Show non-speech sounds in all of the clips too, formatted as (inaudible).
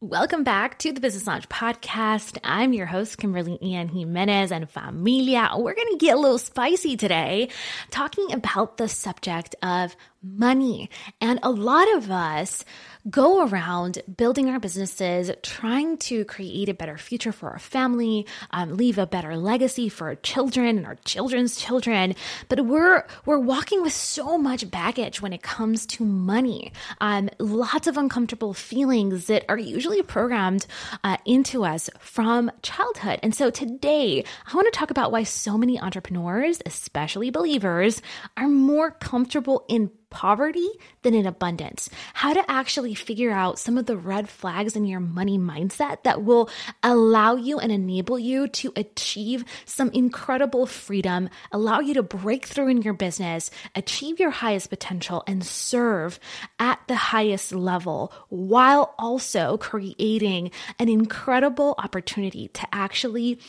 Welcome back to the Business Lounge Podcast. I'm your host, Kimberly Ann Jimenez and Familia. We're going to get a little spicy today, talking about the subject of money. And a lot of us go around building our businesses, trying to create a better future for our family, um, leave a better legacy for our children and our children's children. But we're we're walking with so much baggage when it comes to money. Um, lots of uncomfortable feelings that are usually programmed uh, into us from childhood. And so today, I want to talk about why so many entrepreneurs, especially believers, are more comfortable in poverty than in abundance. How to actually figure out some of the red flags in your money mindset that will allow you and enable you to achieve some incredible freedom, allow you to break through in your business, achieve your highest potential, and serve at the highest level while also creating an incredible opportunity to actually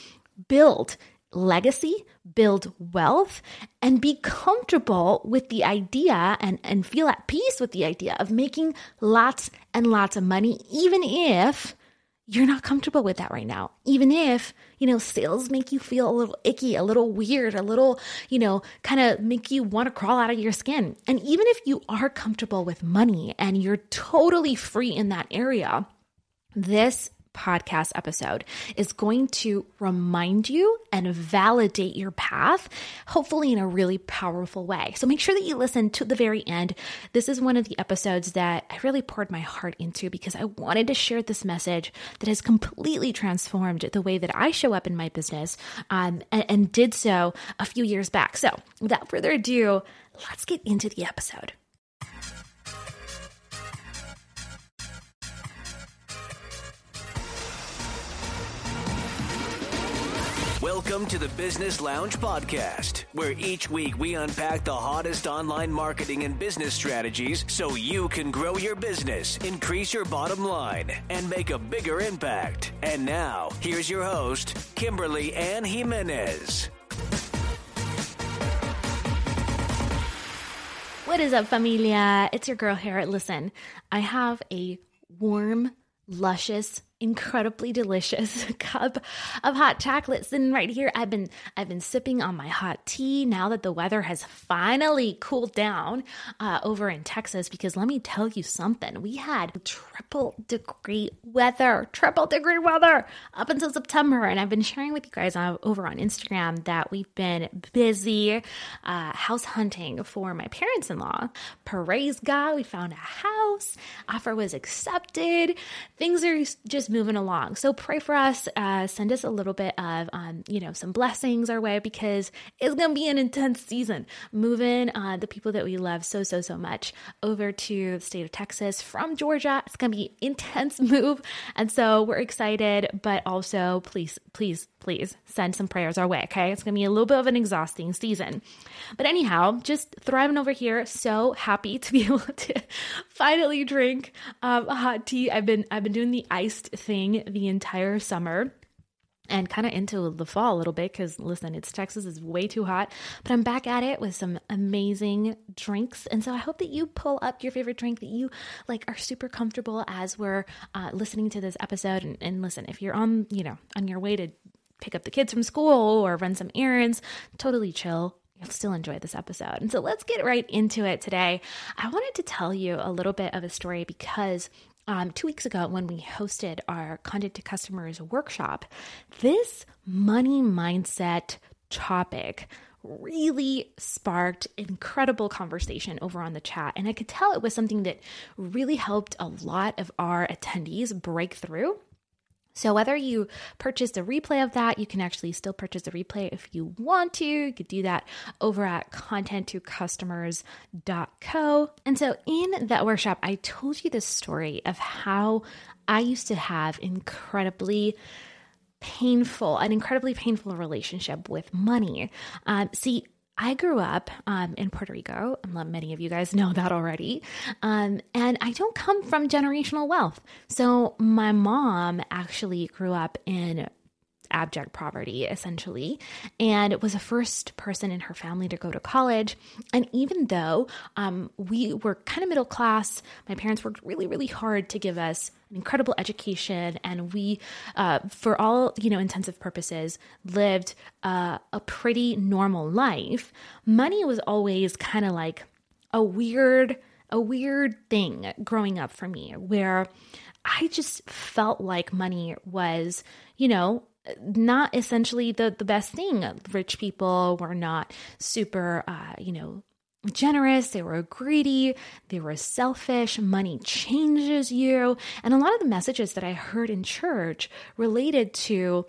build legacy, build wealth, and be comfortable with the idea and, and feel at peace with the idea of making lots and lots of money, even if you're not comfortable with that right now. Even if, you know, sales make you feel a little icky, a little weird, a little, you know, kind of make you want to crawl out of your skin. And even if you are comfortable with money and you're totally free in that area, this podcast episode is going to remind you and validate your path, hopefully in a really powerful way. So make sure that you listen to the very end. This is one of the episodes that I really poured my heart into because I wanted to share this message that has completely transformed the way that I show up in my business um, and, and did so a few years back. So without further ado, let's get into the episode. Welcome to the Business Lounge Podcast, where each week we unpack the hottest online marketing and business strategies so you can grow your business, increase your bottom line, and make a bigger impact. And now, here's your host, Kimberly Ann Jimenez. What is up, familia? It's your girl here. Listen, I have a warm, luscious, incredibly delicious (laughs) cup of hot chocolate sitting right here. I've been I've been sipping on my hot tea now that the weather has finally cooled down uh, over in Texas. Because let me tell you something, we had triple degree weather, triple degree weather up until September, and I've been sharing with you guys uh, over on Instagram that we've been busy uh, house hunting for my parents in law. Praise God, we found a house. Offer was accepted. Things are just just moving along. So pray for us. Uh, send us a little bit of, um, you know, some blessings our way because it's going to be an intense season. Moving uh, the people that we love so, so, so much over to the state of Texas from Georgia. It's going to be intense (laughs) move. And so we're excited, but also please, please, please send some prayers our way. Okay. It's going to be a little bit of an exhausting season. But anyhow, just thriving over here. So happy (laughs) to be able to finally drink um, hot tea. I've been, I've been doing the iced thing the entire summer and kind of into the fall a little bit because listen it's texas is way too hot but i'm back at it with some amazing drinks and so i hope that you pull up your favorite drink that you like are super comfortable as we're uh, listening to this episode and, and listen if you're on you know on your way to pick up the kids from school or run some errands totally chill you'll still enjoy this episode. And so let's get right into it today. I wanted to tell you a little bit of a story because um, two weeks ago when we hosted our content to customers workshop, this money mindset topic really sparked incredible conversation over on the chat. And I could tell it was something that really helped a lot of our attendees break through so, whether you purchased a replay of that, you can actually still purchase a replay if you want to. You could do that over at content2customers.co. And so, in that workshop, I told you the story of how I used to have incredibly painful, an incredibly painful relationship with money. Um, see, I grew up um, in Puerto Rico. I'm not Many of you guys know that already. Um, and I don't come from generational wealth. So my mom actually grew up in abject poverty, essentially, and was the first person in her family to go to college. And even though um, we were kind of middle class, my parents worked really, really hard to give us an incredible education, and we, uh, for all you know, intensive purposes, lived uh, a pretty normal life. Money was always kind of like a weird, a weird thing growing up for me, where I just felt like money was, you know, not essentially the the best thing. Rich people were not super, uh, you know, generous, they were greedy, they were selfish, money changes you. And a lot of the messages that I heard in church related to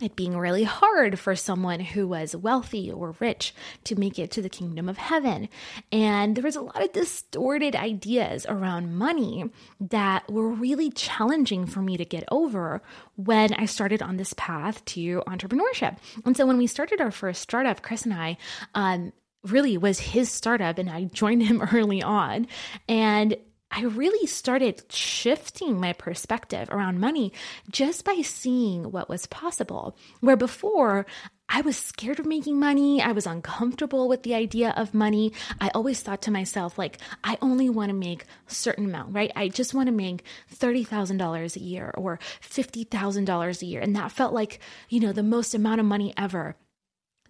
it being really hard for someone who was wealthy or rich to make it to the kingdom of heaven. And there was a lot of distorted ideas around money that were really challenging for me to get over when I started on this path to entrepreneurship. And so when we started our first startup, Chris and I, um, really was his startup and I joined him (laughs) early on. And I really started shifting my perspective around money just by seeing what was possible. Where before, I was scared of making money. I was uncomfortable with the idea of money. I always thought to myself, like, I only want to make a certain amount, right? I just want to make $30,000 a year or $50,000 a year. And that felt like, you know, the most amount of money ever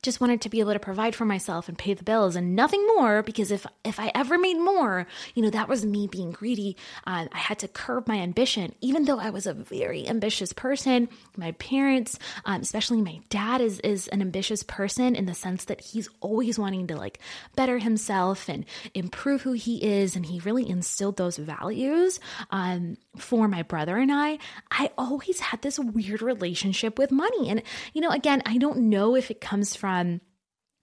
just wanted to be able to provide for myself and pay the bills and nothing more because if if I ever made more, you know, that was me being greedy. Uh, I had to curb my ambition, even though I was a very ambitious person. My parents, um, especially my dad, is is an ambitious person in the sense that he's always wanting to like better himself and improve who he is, and he really instilled those values um, for my brother and I. I always had this weird relationship with money, and you know, again, I don't know if it comes from from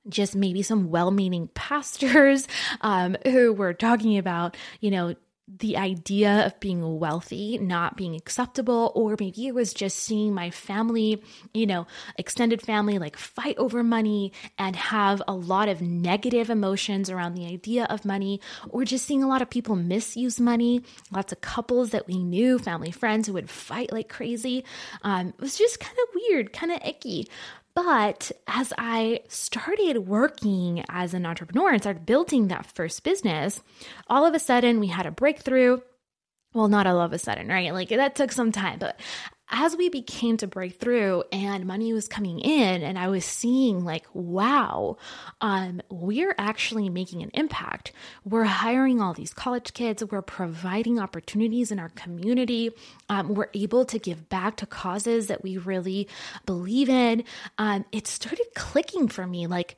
just maybe some well meaning pastors um, who were talking about, you know, the idea of being wealthy not being acceptable, or maybe it was just seeing my family, you know, extended family, like fight over money and have a lot of negative emotions around the idea of money, or just seeing a lot of people misuse money, lots of couples that we knew, family friends who would fight like crazy. Um, it was just kind of weird, kind of icky. But as I started working as an entrepreneur and started building that first business, all of a sudden we had a breakthrough well, not all of a sudden, right? Like that took some time, but as we became to break through and money was coming in and i was seeing like wow um, we're actually making an impact. We're hiring all these college kids. We're providing opportunities in our community. Um, we're able to give back to causes that we really believe in. Um, it started clicking for me like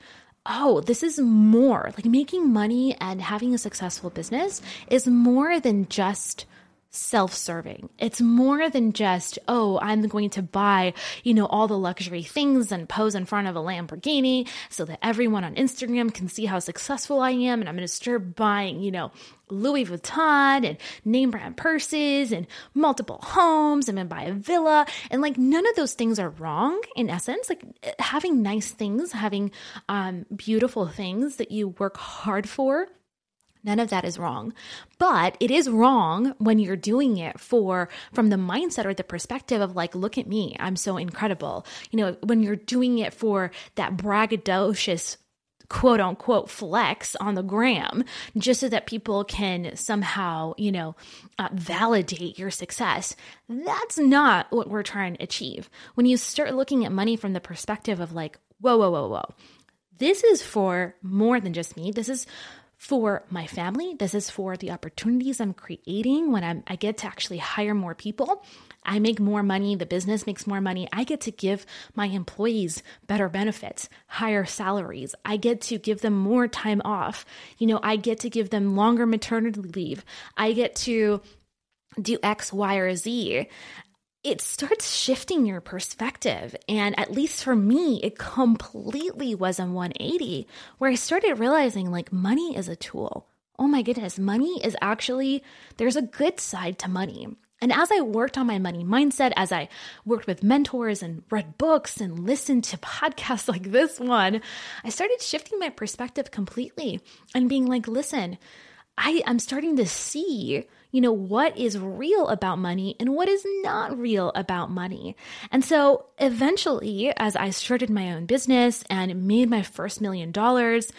oh, this is more. Like making money and having a successful business is more than just self serving. It's more than just, oh, I'm going to buy, you know, all the luxury things and pose in front of a Lamborghini so that everyone on Instagram can see how successful I am. And I'm going to start buying, you know, Louis Vuitton and name brand purses and multiple homes. I'm going to buy a villa. And like none of those things are wrong in essence. Like having nice things, having um, beautiful things that you work hard for None of that is wrong. But it is wrong when you're doing it for from the mindset or the perspective of like, look at me, I'm so incredible. You know, when you're doing it for that braggadocious quote unquote flex on the gram just so that people can somehow, you know, uh, validate your success. That's not what we're trying to achieve. When you start looking at money from the perspective of like, whoa, whoa, whoa, whoa. This is for more than just me. This is for my family. This is for the opportunities I'm creating when I'm, I get to actually hire more people. I make more money, the business makes more money. I get to give my employees better benefits, higher salaries. I get to give them more time off. You know, I get to give them longer maternity leave. I get to do X, Y, or Z it starts shifting your perspective. And at least for me, it completely was a 180 where I started realizing like money is a tool. Oh my goodness, money is actually, there's a good side to money. And as I worked on my money mindset, as I worked with mentors and read books and listened to (laughs) podcasts like this one, I started shifting my perspective completely and being like, listen, I, am starting to see, you know, what is real about money and what is not real about money. And so eventually, as I started my own business and made my first million dollars,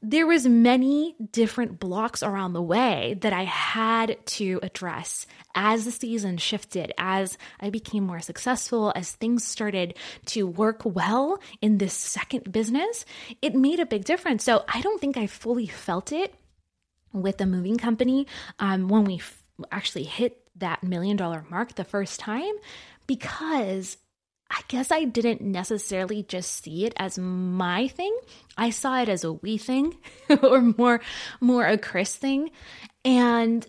there was many different blocks around the way that I had to address as the season shifted, as I became more successful, as things started to work well in this second business, it made a big difference. So I don't think I fully felt it with the moving company um, when we f- actually hit that million dollar mark the first time because I guess I didn't necessarily just see it as my thing. I saw it as a we thing (laughs) or more more a Chris thing. And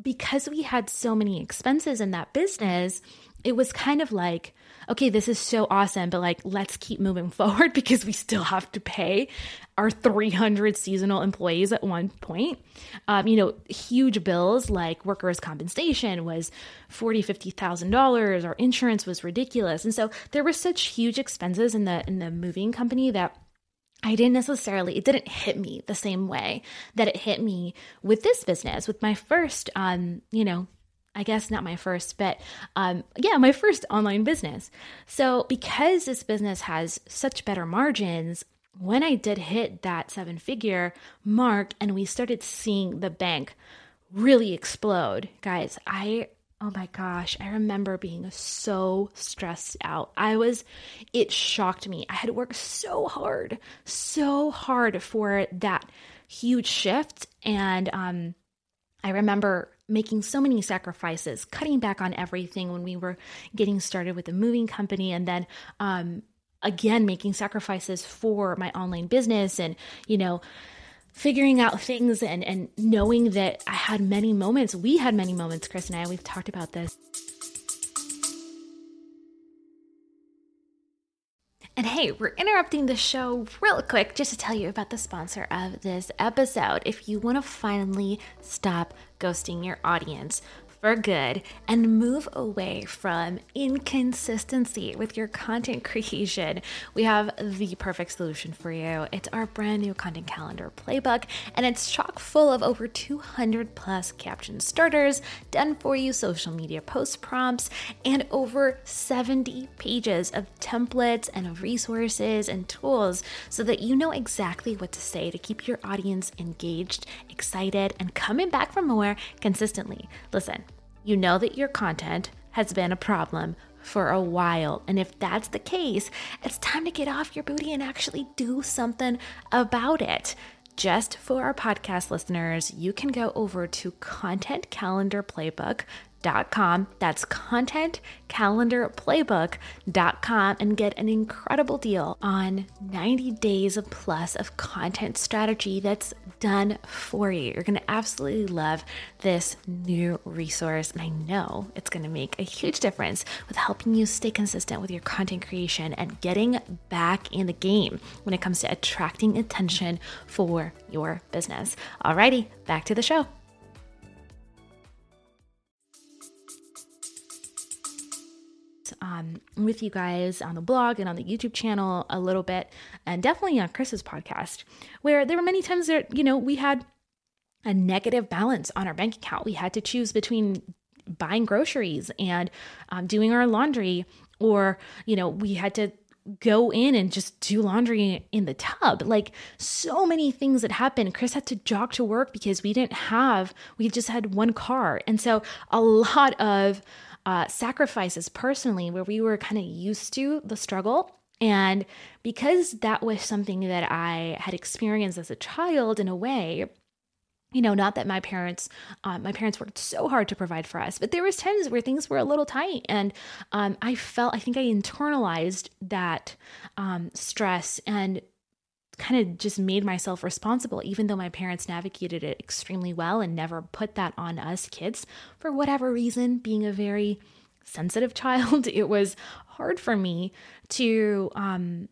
because we had so many expenses in that business, it was kind of like, okay, this is so awesome, but like, let's keep moving (laughs) forward because we still have to pay our 300 seasonal employees at one point. Um, you know, huge bills like workers' compensation was forty, fifty thousand dollars. Our insurance was ridiculous, and so there were such huge expenses in the in the moving company that I didn't necessarily, it didn't hit me the same way that it hit me with this business, with my first, um, you know, I guess not my first, but um, yeah, my first online business. So, because this business has such better margins, when I did hit that seven figure mark and we started seeing the bank really explode, guys, I Oh my gosh, I remember being so stressed out. I was, it shocked me. I had worked so hard, so hard for that huge shift. And um, I remember making so many sacrifices, cutting back on everything when we were getting started with the moving company. And then, um, again, making sacrifices for my online business and, you know, figuring out things and and knowing that I had many moments. We had many moments, Chris and I. We've talked about this. And hey, we're interrupting the show real quick just to tell you about the sponsor of this episode. If you want to finally stop ghosting your audience, for good and move away from inconsistency with your content creation, we have the perfect solution for you. It's our brand new content calendar playbook, and it's chock full of over 200 plus caption starters, done for you social media post prompts, and over 70 pages of templates and resources and tools so that you know exactly what to say to keep your audience engaged, excited, and coming back for more consistently. Listen, you know that your content has been a problem for a while. And if that's the case, it's time to get off your booty and actually do something about it. Just for our podcast listeners, you can go over to Content Calendar Playbook contentcalendarplaybook.com. That's contentcalendarplaybook.com and get an incredible deal on 90 days plus of content strategy that's done for you. You're going to absolutely love this new resource, and I know it's going to make a huge difference with helping you stay consistent with your content creation and getting back in the game when it comes to attracting attention for your business. Alrighty, back to the show. Um, with you guys on the blog and on the YouTube channel a little bit, and definitely on Chris's podcast, where there were many times that, you know, we had a negative balance on our bank account. We had to choose between buying groceries and um, doing our laundry, or, you know, we had to go in and just do laundry in the tub. Like so many things that happened. Chris had to jog to work because we didn't have, we just had one car. And so a lot of uh, sacrifices personally where we were kind of used to the struggle. And because that was something that I had experienced as a child in a way, you know not that my parents um, my parents worked so hard to provide for us but there was times where things were a little tight and um, i felt i think i internalized that um, stress and kind of just made myself responsible, even though my parents navigated it extremely well and never put that on us kids. For whatever reason, being a very sensitive (laughs) child, it was hard for me to, um,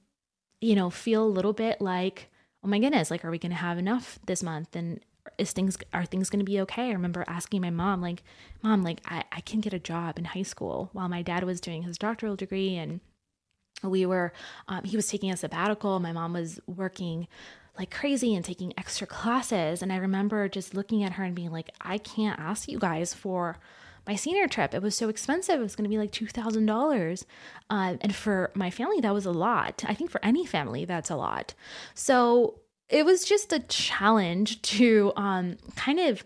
you know, feel a little bit like, oh my goodness, like, are we going to have enough this month? And is things are things going to be okay? I remember asking my mom, like, mom, like, I, I can get a job in high school while my dad was doing his doctoral degree and we were um, he was taking a sabbatical my mom was working like crazy and taking extra classes. And I remember just looking at her and being like, I can't ask you guys for my senior trip. It was so expensive. It was going to be like $2,000. Uh, and for my family, that was a lot. I think for any family, that's a lot. So it was just a challenge to um, kind of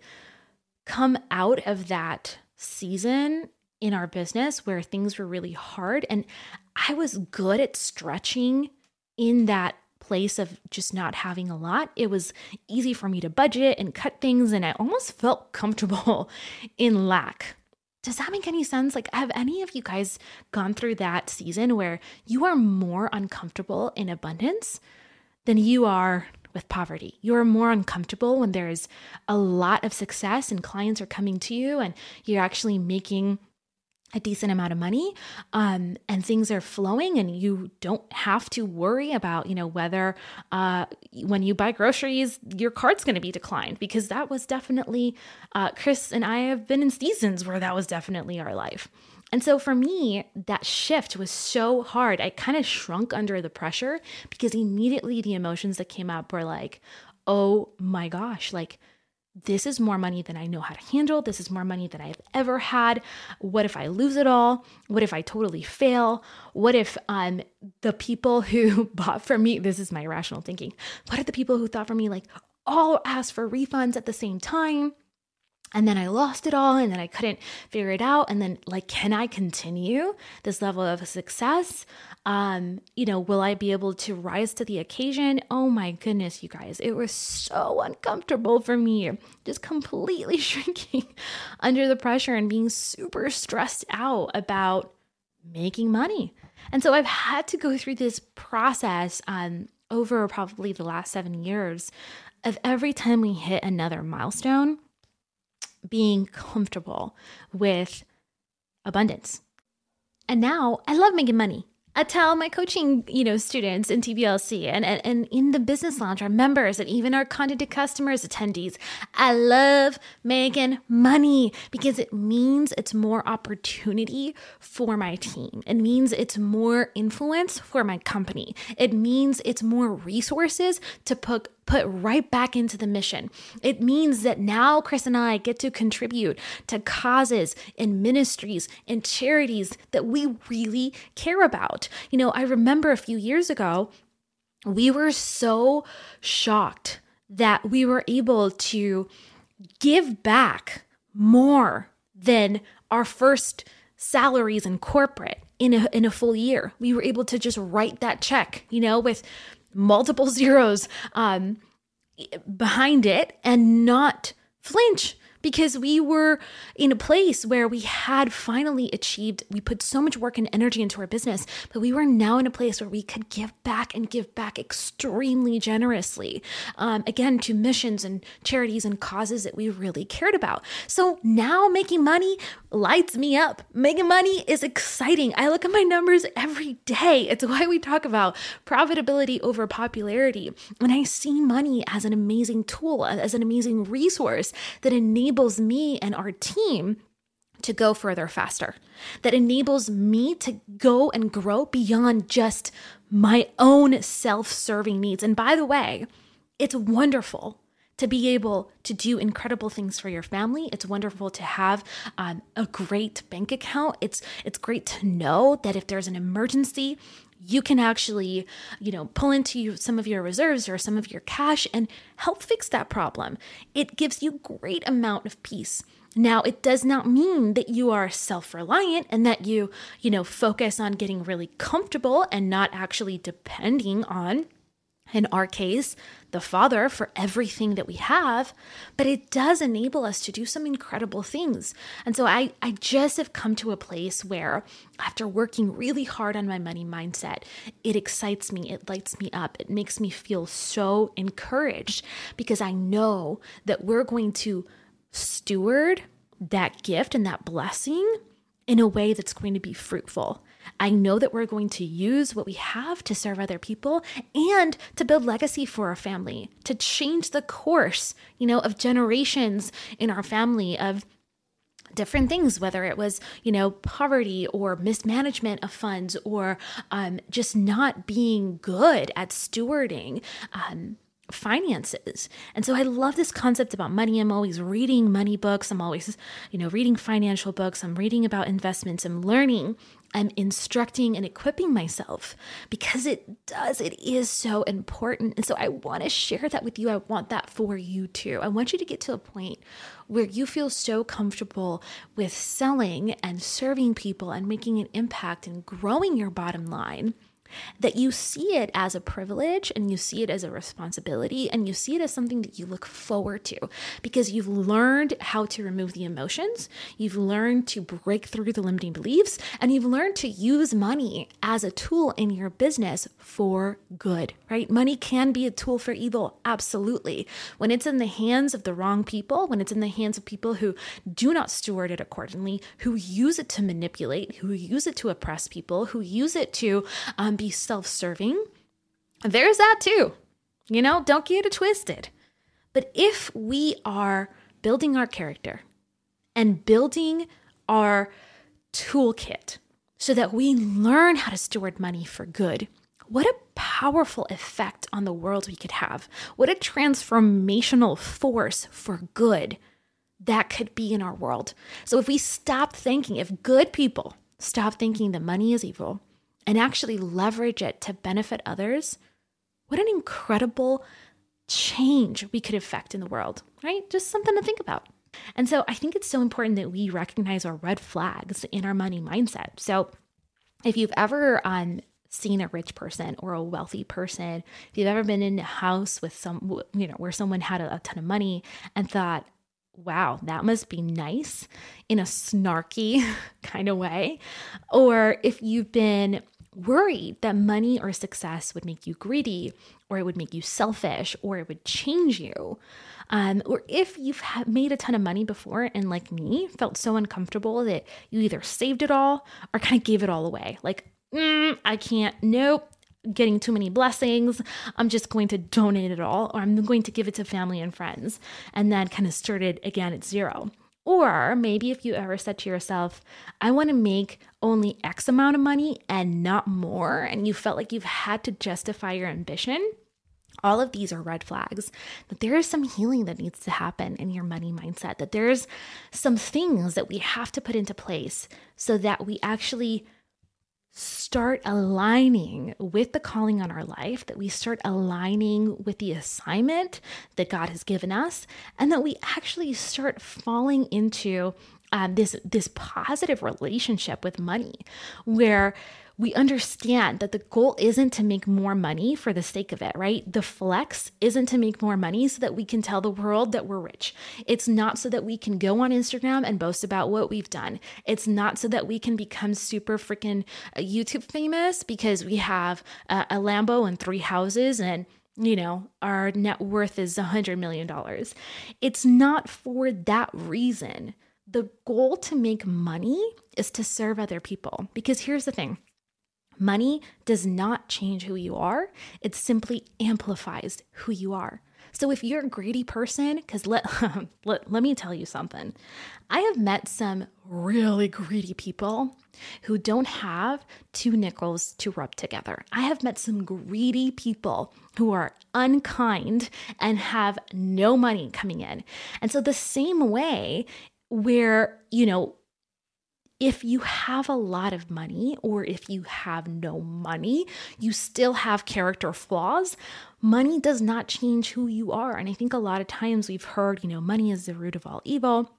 come out of that season in our business where things were really hard. And I was good at stretching in that place of just not having a lot. It was easy for me to budget and cut things, and I almost felt (laughs) comfortable in lack. Does that make any sense? Like, have any of you guys gone through that season where you are more uncomfortable in abundance than you are with poverty? You are more uncomfortable when there's a lot of success and clients are coming to you and you're actually making a decent amount of money um, and things are flowing and you don't have to worry about you know whether uh, when you buy groceries your card's going to be declined because that was definitely uh, chris and i have been in seasons where that was definitely our life. And so for me that shift was so hard. I kind of shrunk under the pressure because immediately the emotions that came up were like oh my gosh like this is more money than I know how to handle. This is more money than I've ever had. What if I lose it all? What if I totally fail? What if um the people who (laughs) bought from me, this is my rational thinking. What if the people who thought for me like all asked for refunds at the same time? And then I lost it all and then I couldn't figure it out. And then like can I continue this level of success? Um you know will I be able to rise to the occasion? Oh my goodness you guys it was so uncomfortable for me. Just completely (laughs) shrinking under the pressure and being super stressed out about making money. And so I've had to go through this process um over probably the last 7 years of every time we hit another milestone being comfortable with abundance. And now I love making money. I tell my coaching, you know, students in TBLC and, and, and in the business lounge, our members and even our content customers, attendees, I love making money because it means it's more opportunity for my team. It means it's more influence for my company. It means it's more resources to put put right back into the mission. It means that now Chris and I get to contribute to causes and ministries and charities that we really care about. You know, I remember a few years ago, we were so shocked that we were able to give back more than our first salaries in corporate in a, in a full year. We were able to just write that check, you know, with multiple (laughs) zeros um, behind it and not flinch because we were in a place where we had finally achieved, we put so much work and energy into our business, but we were now in a place where we could give back and give back extremely generously, um, again, to missions and charities and causes that we really cared about. So now making money lights me up. Making money is exciting. I look at my numbers every day. It's why we talk about profitability over popularity. And I see money as an amazing tool, as an amazing resource that enables enables me and our team to go further faster, that enables me to go and grow beyond just my own self serving needs. And by the way, it's wonderful to be able to do incredible things for your family. It's wonderful to have um, a great bank account. It's it's great to know that if there's an emergency, you can actually, you know, pull into some of your reserves or some of your cash and help fix that problem. It gives you great amount of peace. Now, it does not mean that you are self-reliant and that you, you know, focus on getting really comfortable and not actually depending on in our case, the Father for everything that we have, but it does enable us to do some incredible things. And so I, I just have come to a place where, after working really hard on my money mindset, it excites me, it lights me up, it makes me feel so encouraged because I know that we're going to steward that gift and that blessing in a way that's going to be fruitful. I know that we're going to use what we have to serve other people and to build legacy for our family, to change the course, you know, of generations in our family of different things, whether it was, you know, poverty or mismanagement of funds or um, just not being good at stewarding. Um, finances. And so I love this concept about money. I'm always reading money books. I'm always, you know, reading financial books. I'm reading about investments. I'm learning. I'm instructing and equipping myself because it does, it is so important. And so I want to share that with you. I want that for you too. I want you to get to a point where you feel so comfortable with selling and serving people and making an impact and growing your bottom line that you see it as a privilege and you see it as a responsibility and you see it as something that you look forward to because you've learned how to remove the emotions, you've learned to break through the limiting beliefs, and you've learned to use money as a tool in your business for good, right? Money can be a tool for evil, absolutely. When it's in the hands of the wrong people, when it's in the hands of people who do not steward it accordingly, who use it to manipulate, who use it to oppress people, who use it to um, be self serving. There's that too. You know, don't get it twisted. But if we are building our character and building our toolkit so that we learn how to steward money for good, what a powerful effect on the world we could have. What a transformational force for good that could be in our world. So if we stop thinking, if good people stop thinking that money is evil, and actually leverage it to benefit others, what an incredible change we could effect in the world, right? Just something to think about. And so I think it's so important that we recognize our red flags in our money mindset. So if you've ever um, seen a rich person or a wealthy person, if you've ever been in a house with some, you know, where someone had a, a ton of money and thought, wow, that must be nice in a snarky (laughs) kind of way. Or if you've been worried that money or success would make you greedy or it would make you selfish or it would change you. Um, or if you've made a ton of money before and, like me, felt so uncomfortable that you either saved it all or kind of gave it all away. Like, mm, I can't, nope, getting too many blessings. I'm just going to donate it all or I'm going to give it to family and friends. And then kind of started again at zero. Or maybe if you ever said to yourself, I want to make only X amount of money and not more, and you felt like you've had to justify your ambition, all of these are red flags that there is some healing that needs to happen in your money mindset, that there's some things that we have to put into place so that we actually start aligning with the calling on our life, that we start aligning with the assignment that God has given us, and that we actually start falling into um, this this positive relationship with money, where we understand that the goal isn't to make more money for the sake of it, right? The flex isn't to make more money so that we can tell the world that we're rich. It's not so that we can go on Instagram and boast about what we've done. It's not so that we can become super freaking uh, YouTube famous because we have a, a Lambo and three houses and you know, our net worth is a $100 million. It's not for that reason. The goal to make money is to serve other people. Because here's the thing Money does not change who you are, it simply amplifies who you are. So if you're a greedy person, because let, (laughs) let, let me tell you something. I have met some really greedy people who don't have two nickels to rub together. I have met some greedy people who are unkind and have no money coming in. And so the same way where, you know, if you have a lot of money or if you have no money, you still have character flaws. Money does not change who you are. And I think a lot of times we've heard, you know, money is the root of all evil.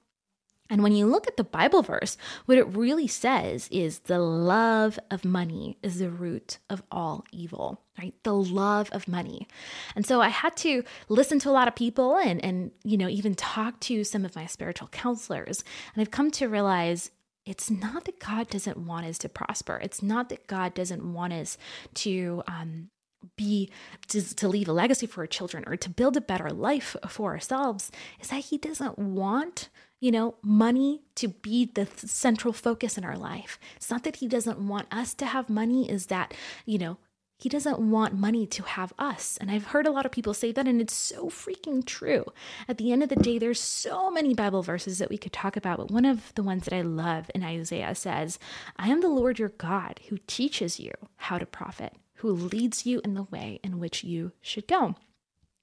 And when you look at the Bible verse, what it really says is the love of money is the root of all evil, right? The love of money. And so I had to listen to a lot of people and and you know, even talk to some of my spiritual counselors. And I've come to realize it's not that God doesn't want us to prosper. It's not that God doesn't want us to um, be to, to leave a legacy for our children or to build a better life for ourselves. Is that He doesn't want you know, money to be the central focus in our life. It's not that he doesn't want us to have money, is that, you know, he doesn't want money to have us. And I've heard a lot of people say that, and it's so freaking true. At the end of the day, there's so many Bible verses that we could talk about, but one of the ones that I love in Isaiah says, I am the Lord your God who teaches you how to profit, who leads you in the way in which you should go.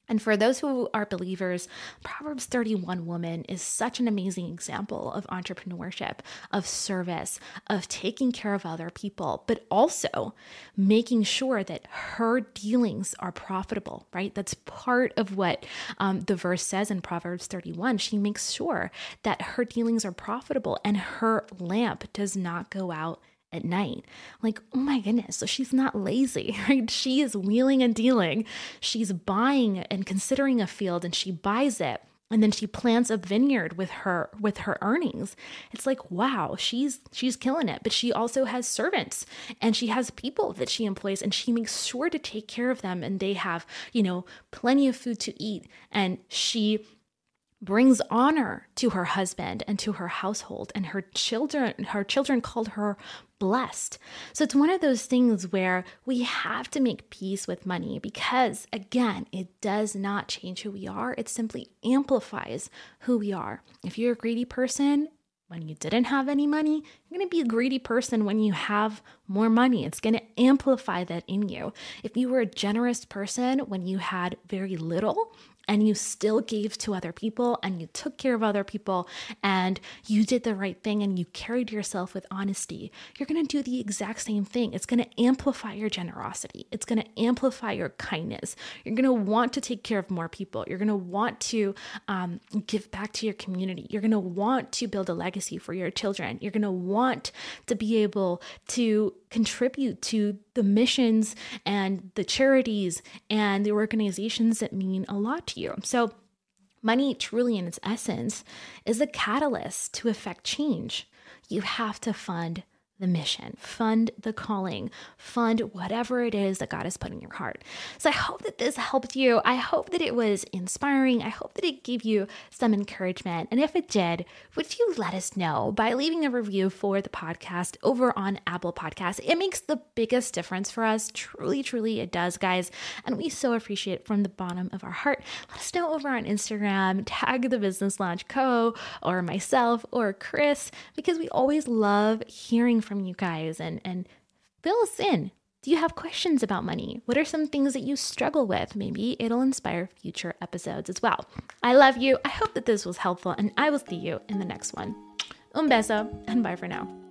And for those who are believers, Proverbs 31 woman is such an amazing example of entrepreneurship, of service, of taking care of other people, but also making sure that her dealings are profitable, right? That's part of what um, the verse says in Proverbs 31. She makes sure that her dealings are profitable and her lamp does not go out at night. Like, oh my goodness. So she's not lazy, (laughs) right? She is wheeling and dealing. She's buying and considering a field and she buys it and then she plants a vineyard with her with her earnings it's like wow she's she's killing it but she also has servants and she has people that she employs and she makes sure to take care of them and they have you know plenty of food to eat and she brings honor to her husband and to her household and her children her children called her blessed. So it's one of those things where we have to make peace with money because again it does not change who we are. It simply amplifies who we are. If you're a greedy person when you didn't have any money, going to be a greedy person when you have more money. It's going to amplify that in you. If you were a generous person when you had very little, and you still gave to other people and you took care of other people and you did the right thing and you carried yourself with honesty, you're going to do the exact same thing. It's going to amplify your generosity, it's going to amplify your kindness. You're going to want to take care of more people. You're going to want to um, give back to your community. You're going to want to build a legacy for your children. You're going to want to be able to contribute to the missions and the charities and the organizations that mean a lot to you. So, money, truly in its essence, is a catalyst to affect change. You have to fund the mission, fund the calling, fund whatever it is that God has put in your heart. So I hope that this helped you. I hope that it was inspiring. I hope that it gave you some encouragement. And if it did, would you let us know by leaving a review for the podcast over on Apple Podcasts? It makes the biggest difference for us. Truly, truly, it does, guys. And we so appreciate it from the bottom of our heart. Let us know over on Instagram, tag the Business Lounge Co. or myself or Chris, because we always love hearing from you guys and and fill us in. Do you have questions about money? What are some things that you struggle with? Maybe it'll inspire future episodes as well. I love you. I hope that this was helpful, and I will see you in the next one. Un beso, and bye for now.